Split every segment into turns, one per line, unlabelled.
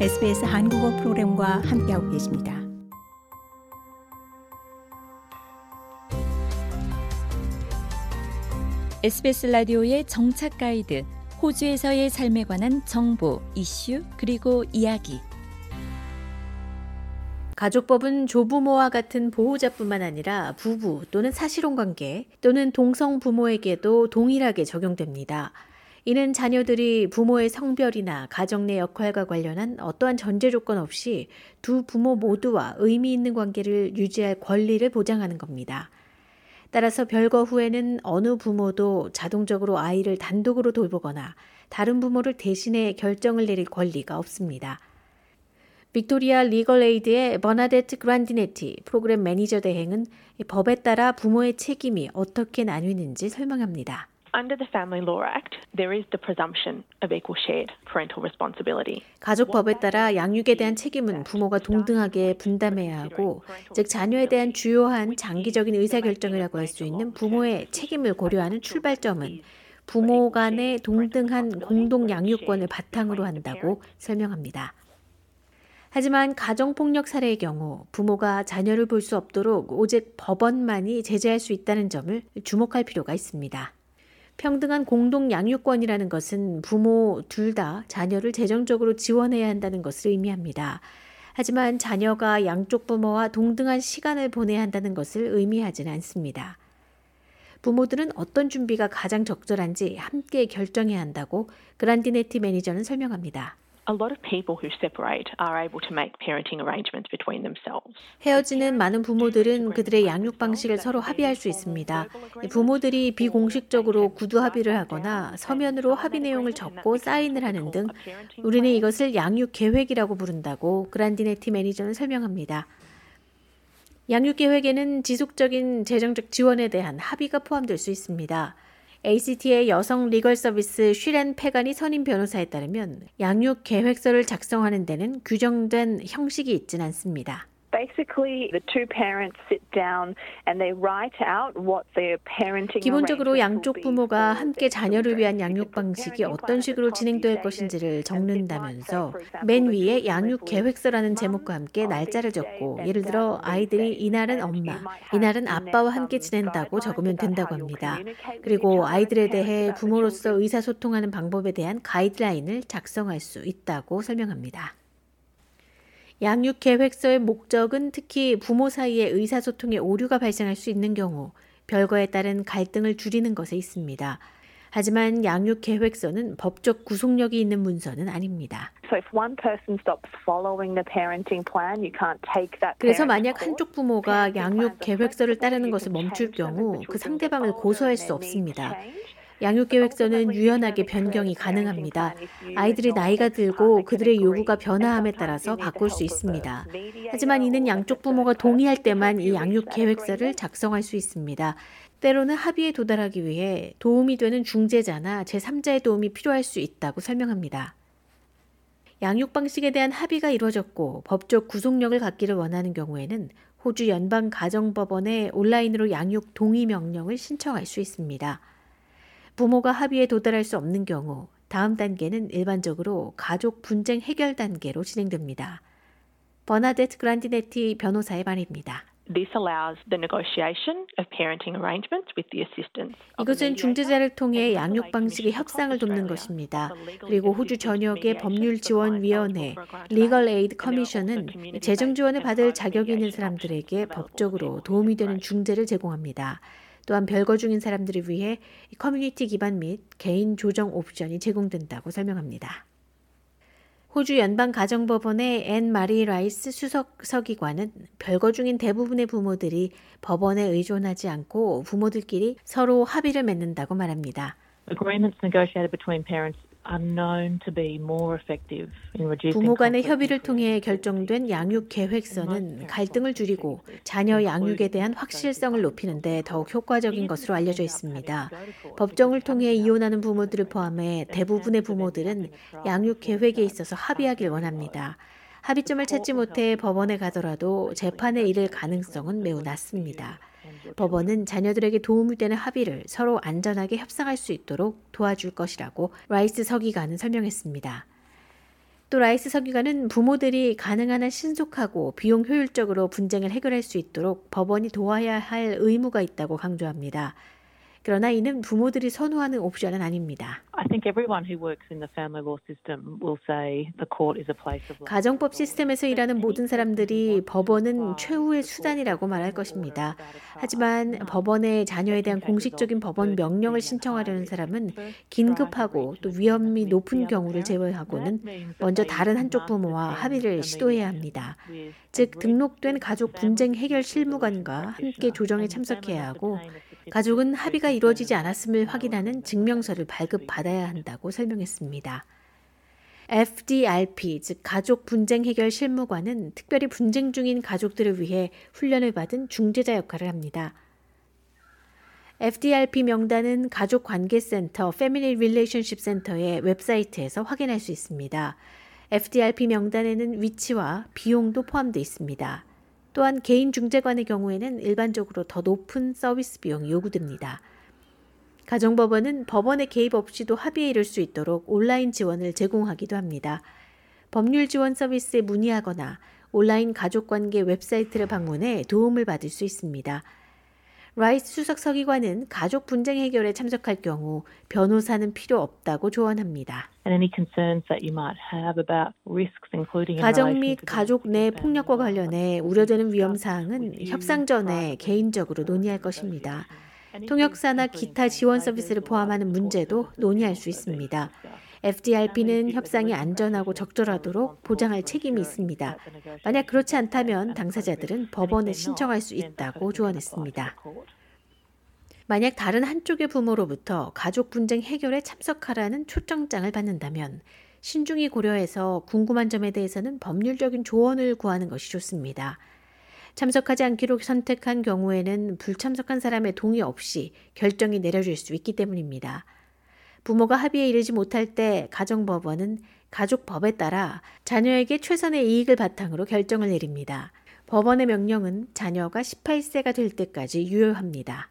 SBS 한국어 프로그램과 함께하고 계십니다.
SBS 라디오의 정착 가이드, 호주에서의 삶에 관한 정보, 이슈, 그리고 이야기.
가족법은 조부모와 같은 보호자뿐만 아니라 부부 또는 사실혼 관계 또는 동성 부모에게도 동일하게 적용됩니다. 이는 자녀들이 부모의 성별이나 가정 내 역할과 관련한 어떠한 전제 조건 없이 두 부모 모두와 의미 있는 관계를 유지할 권리를 보장하는 겁니다. 따라서 별거 후에는 어느 부모도 자동적으로 아이를 단독으로 돌보거나 다른 부모를 대신해 결정을 내릴 권리가 없습니다. 빅토리아 Legal Aid의 버나데트 그란디네티 프로그램 매니저 대행은 법에 따라 부모의 책임이 어떻게 나뉘는지 설명합니다.
Under the Family Law Act, there is the presumption of equal shared parental responsibility.
가족법에 따라 양육에 대한 책임은 부모가 동등하게 분담해야 하고, 즉 자녀에 대한 주요한 장기적인 의사결정이라고 할 수 있는 부모의 책임을 고려하는 출발점은 부모 간의 동등한 공동 양육권을 바탕으로 한다고 설명합니다. 하지만 가정폭력 사례의 경우 부모가 자녀를 볼 수 없도록 오직 법원만이 제재할 수 있다는 점을 주목할 필요가 있습니다. 평등한 공동 양육권이라는 것은 부모 둘 다 자녀를 재정적으로 지원해야 한다는 것을 의미합니다. 하지만 자녀가 양쪽 부모와 동등한 시간을 보내야 한다는 것을 의미하지는 않습니다. 부모들은 어떤 준비가 가장 적절한지 함께 결정해야 한다고 그란디네티 매니저는 설명합니다.
A lot of people who separate are able to make parenting arrangements between themselves.
헤어지는 많은 부모들은 그들의 양육 방식을 서로 합의할 수 있습니다. 부모들이 비공식적으로 구두 합의를 하거나 서면으로 합의 내용을 적고 사인을 하는 등 우리는 이것을 양육 계획이라고 부른다고 그란디네티 매니저는 설명합니다. 양육 계획에는 지속적인 재정적 지원에 대한 합의가 포함될 수 있습니다. ACT의 여성 리걸 서비스 슈렌 페간이 선임 변호사에 따르면 양육 계획서를 작성하는 데는 규정된 형식이 있진 않습니다.
Basically, the two parents sit down and they write out what their parenting
기본적으로 양쪽 부모가 함께 자녀를 위한 양육 방식이 어떤 식으로 진행될 것인지를 적는다면서 맨 위에 양육 계획서라는 제목과 함께 날짜를 적고 예를 들어 아이들이 이날은 엄마, 이날은 아빠와 함께 지낸다고 적으면 된다고 합니다. 그리고 아이들에 대해 부모로서 의사소통하는 방법에 대한 가이드라인을 작성할 수 있다고 설명합니다. 양육 계획서의 목적은 특히 부모 사이의 의사소통에 오류가 발생할 수 있는 경우 별거에 따른 갈등을 줄이는 것에 있습니다. 하지만 양육 계획서는 법적 구속력이 있는 문서는 아닙니다. 그래서 만약 한쪽 부모가 양육 계획서를 따르는 것을 멈출 경우 그 상대방을 고소할 수 없습니다. 양육 계획서는 유연하게 변경이 가능합니다. 아이들이 나이가 들고 그들의 요구가 변화함에 따라서 바꿀 수 있습니다. 하지만 이는 양쪽 부모가 동의할 때만 이 양육 계획서를 작성할 수 있습니다. 때로는 합의에 도달하기 위해 도움이 되는 중재자나 제3자의 도움이 필요할 수 있다고 설명합니다. 양육 방식에 대한 합의가 이루어졌고 법적 구속력을 갖기를 원하는 경우에는 호주 연방 가정법원에 온라인으로 양육 동의 명령을 신청할 수 있습니다. 부모가 합의에 도달할 수 없는 경우 다음 단계는 일반적으로 가족 분쟁 해결 단계로 진행됩니다. 버나데트 그란디네티 변호사의 말입니다. 이것은 중재자를 통해 양육 방식의 협상을 돕는 것입니다. 그리고 호주 전역의 법률 지원 위원회 Legal Aid Commission은 재정 지원을 받을 자격이 있는 사람들에게 법적으로 도움이 되는 중재를 제공합니다. 또한 별거 중인 사람들을 위해 커뮤니티 기반 및 개인 조정 옵션이 제공된다고 설명합니다. 호주 연방가정법원의 앤 마리 라이스 수석 서기관은 별거 중인 대부분의 부모들이 법원에 의존하지 않고 부모들끼리 서로 합의를 맺는다고 말합니다.
Agreements negotiated between parents
부모 간의 협의를 통해 결정된 양육 계획서는 갈등을 줄이고 자녀 양육에 대한 확실성을 높이는 데 더욱 효과적인 것으로 알려져 있습니다. 법정을 통해 이혼하는 부모들을 포함해 대부분의 부모들은 양육 계획에 있어서 합의하길 원합니다. 합의점을 찾지 못해 법원에 가더라도 재판에 이를 가능성은 매우 낮습니다. 법원은 자녀들에게 도움이 되는 합의를 서로 안전하게 협상할 수 있도록 도와줄 것이라고 라이스 서기관은 설명했습니다. 또 라이스 서기관은 부모들이 가능한 한 신속하고 비용 효율적으로 분쟁을 해결할 수 있도록 법원이 도와야 할 의무가 있다고 강조합니다. 그러나 이는 부모들이 선호하는 옵션은 아닙니다.
I think everyone who works in the family law system will say the court is a place of
가정법 시스템에서 일하는 모든 사람들이 법원은 최후의 수단이라고 말할 것입니다. 하지만 법원에 자녀에 대한 공식적인 법원 명령을 신청하려는 사람은 긴급하고 또 위험이 높은 경우를 제외하고는 먼저 다른 한쪽 부모와 합의를 시도해야 합니다. 즉 등록된 가족 분쟁 해결 실무관과 함께 조정에 참석해야 하고 가족은 합의가 이루어지지 않았음을 확인하는 증명서를 발급받아야 한다고 설명했습니다. FDRP, 즉 가족 분쟁 해결 실무관은 특별히 분쟁 중인 가족들을 위해 훈련을 받은 중재자 역할을 합니다. FDRP 명단은 가족관계센터 Family Relationship Center의 웹사이트에서 확인할 수 있습니다. FDRP 명단에는 위치와 비용도 포함되어 있습니다. 또한 개인 중재관의 경우에는 일반적으로 더 높은 서비스 비용이 요구됩니다. 가정법원은 법원의 개입 없이도 합의에 이를 수 있도록 온라인 지원을 제공하기도 합니다. 법률 지원 서비스에 문의하거나 온라인 가족관계 웹사이트를 방문해 도움을 받을 수 있습니다. 라이스 수석 서기관은 가족 분쟁 해결에 참석할 경우 변호사는 필요 없다고 조언합니다. 가정 및 가족 내 폭력과 관련해 우려되는 위험 사항은 협상 전에 개인적으로 논의할 것입니다. 통역사나 기타 지원 서비스를 포함하는 문제도 논의할 수 있습니다. FDRP는 협상이 안전하고 적절하도록 보장할 책임이 있습니다. 만약 그렇지 않다면 당사자들은 법원에 신청할 수 있다고 조언했습니다. 만약 다른 한쪽의 부모로부터 가족 분쟁 해결에 참석하라는 초청장을 받는다면 신중히 고려해서 궁금한 점에 대해서는 법률적인 조언을 구하는 것이 좋습니다. 참석하지 않기로 선택한 경우에는 불참석한 사람의 동의 없이 결정이 내려질 수 있기 때문입니다. 부모가 합의에 이르지 못할 때 가정법원은 가족법에 따라 자녀에게 최선의 이익을 바탕으로 결정을 내립니다. 법원의 명령은 자녀가 18세가 될 때까지 유효합니다.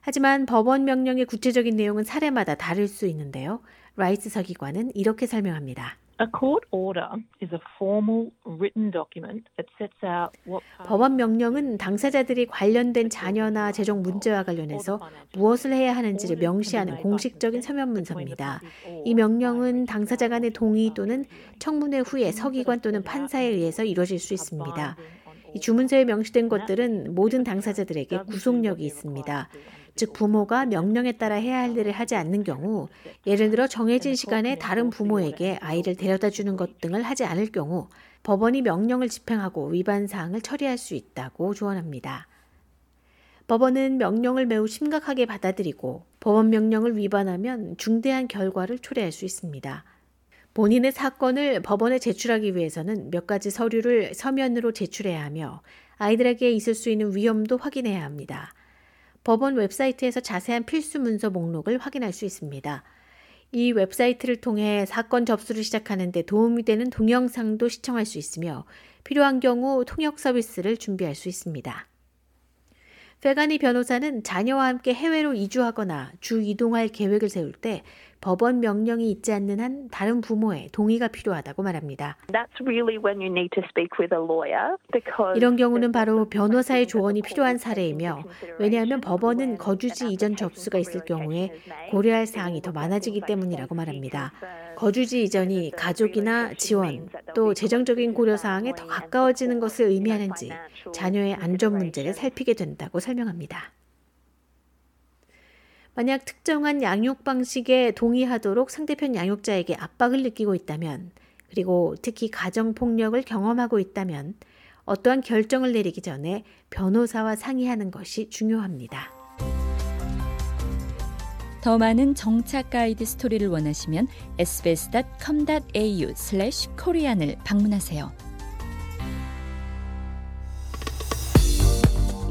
하지만 법원 명령의 구체적인 내용은 사례마다 다를 수 있는데요. 라이스 서기관은 이렇게 설명합니다. 법원 명령은 당사자들이 관련된 자녀나 재정 문제와 관련해서 무엇을 해야 하는지를 명시하는 공식적인 서면 문서입니다. 이 명령은 당사자 간의 동의 또는 청문회 후에 서기관 또는 판사에 의해서 이루어질 수 있습니다. 이 주문서에 명시된 것들은 모든 당사자들에게 구속력이 있습니다. 즉 부모가 명령에 따라 해야 할 일을 하지 않는 경우 예를 들어 정해진 시간에 다른 부모에게 아이를 데려다 주는 것 등을 하지 않을 경우 법원이 명령을 집행하고 위반 사항을 처리할 수 있다고 조언합니다. 법원은 명령을 매우 심각하게 받아들이고 법원 명령을 위반하면 중대한 결과를 초래할 수 있습니다. 본인의 사건을 법원에 제출하기 위해서는 몇 가지 서류를 서면으로 제출해야 하며 아이들에게 있을 수 있는 위험도 확인해야 합니다. 법원 웹사이트에서 자세한 필수 문서 목록을 확인할 수 있습니다. 이 웹사이트를 통해 사건 접수를 시작하는데 도움이 되는 동영상도 시청할 수 있으며 필요한 경우 통역 서비스를 준비할 수 있습니다. 페가니 변호사는 자녀와 함께 해외로 이주하거나 주 이동할 계획을 세울 때 법원 명령이 있지 않는 한 다른 부모의 동의가 필요하다고 말합니다. 이런 경우는 바로 변호사의 조언이 필요한 사례이며 왜냐하면 법원은 거주지 이전 접수가 있을 경우에 고려할 사항이 더 많아지기 때문이라고 말합니다. 거주지 이전이 가족이나 지원 또 재정적인 고려 사항에 더 가까워지는 것을 의미하는지 자녀의 안전 문제를 살피게 된다고 설명합니다. 만약 특정한 양육 방식에 동의하도록 상대편 양육자에게 압박을 느끼고 있다면, 그리고 특히 가정폭력을 경험하고 있다면, 어떠한 결정을 내리기 전에 변호사와 상의하는 것이 중요합니다.
더 많은 정착 가이드 스토리를 원하시면 sbs.com.au/korean을 방문하세요.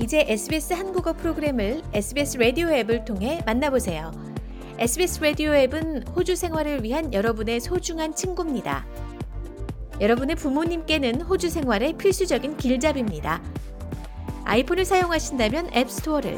이제 SBS 한국어 프로그램을 SBS 라디오 앱을 통해 만나보세요. SBS 라디오 앱은 호주 생활을 위한 여러분의 소중한 친구입니다. 여러분의 부모님께는 호주 생활의 필수적인 길잡이입니다. 아이폰을 사용하신다면 앱스토어를,